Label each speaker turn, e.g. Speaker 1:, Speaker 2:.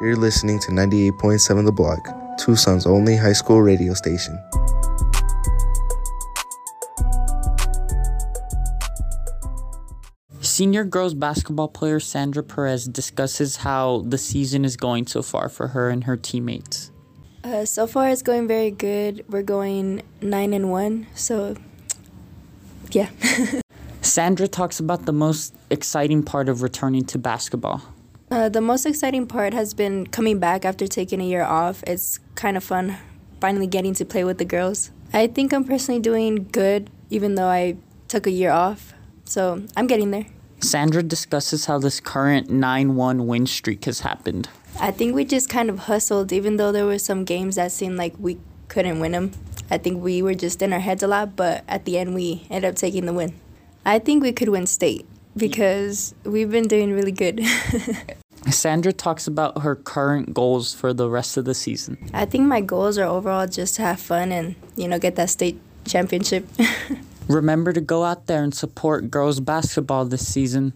Speaker 1: You're listening to 98.7 The Block, Tucson's only high school radio station.
Speaker 2: Senior girls basketball player Sandra Perez discusses how the season is going so far for her and her teammates.
Speaker 3: Uh, so far, it's going very good. We're going nine and one, so yeah.
Speaker 2: Sandra talks about the most exciting part of returning to basketball.
Speaker 3: Uh, the most exciting part has been coming back after taking a year off. It's kind of fun finally getting to play with the girls. I think I'm personally doing good, even though I took a year off. So I'm getting there.
Speaker 2: Sandra discusses how this current 9 1 win streak has happened.
Speaker 3: I think we just kind of hustled, even though there were some games that seemed like we couldn't win them. I think we were just in our heads a lot, but at the end, we ended up taking the win. I think we could win state because we've been doing really good.
Speaker 2: Sandra talks about her current goals for the rest of the season.
Speaker 3: I think my goals are overall just to have fun and, you know, get that state championship.
Speaker 2: Remember to go out there and support girls basketball this season.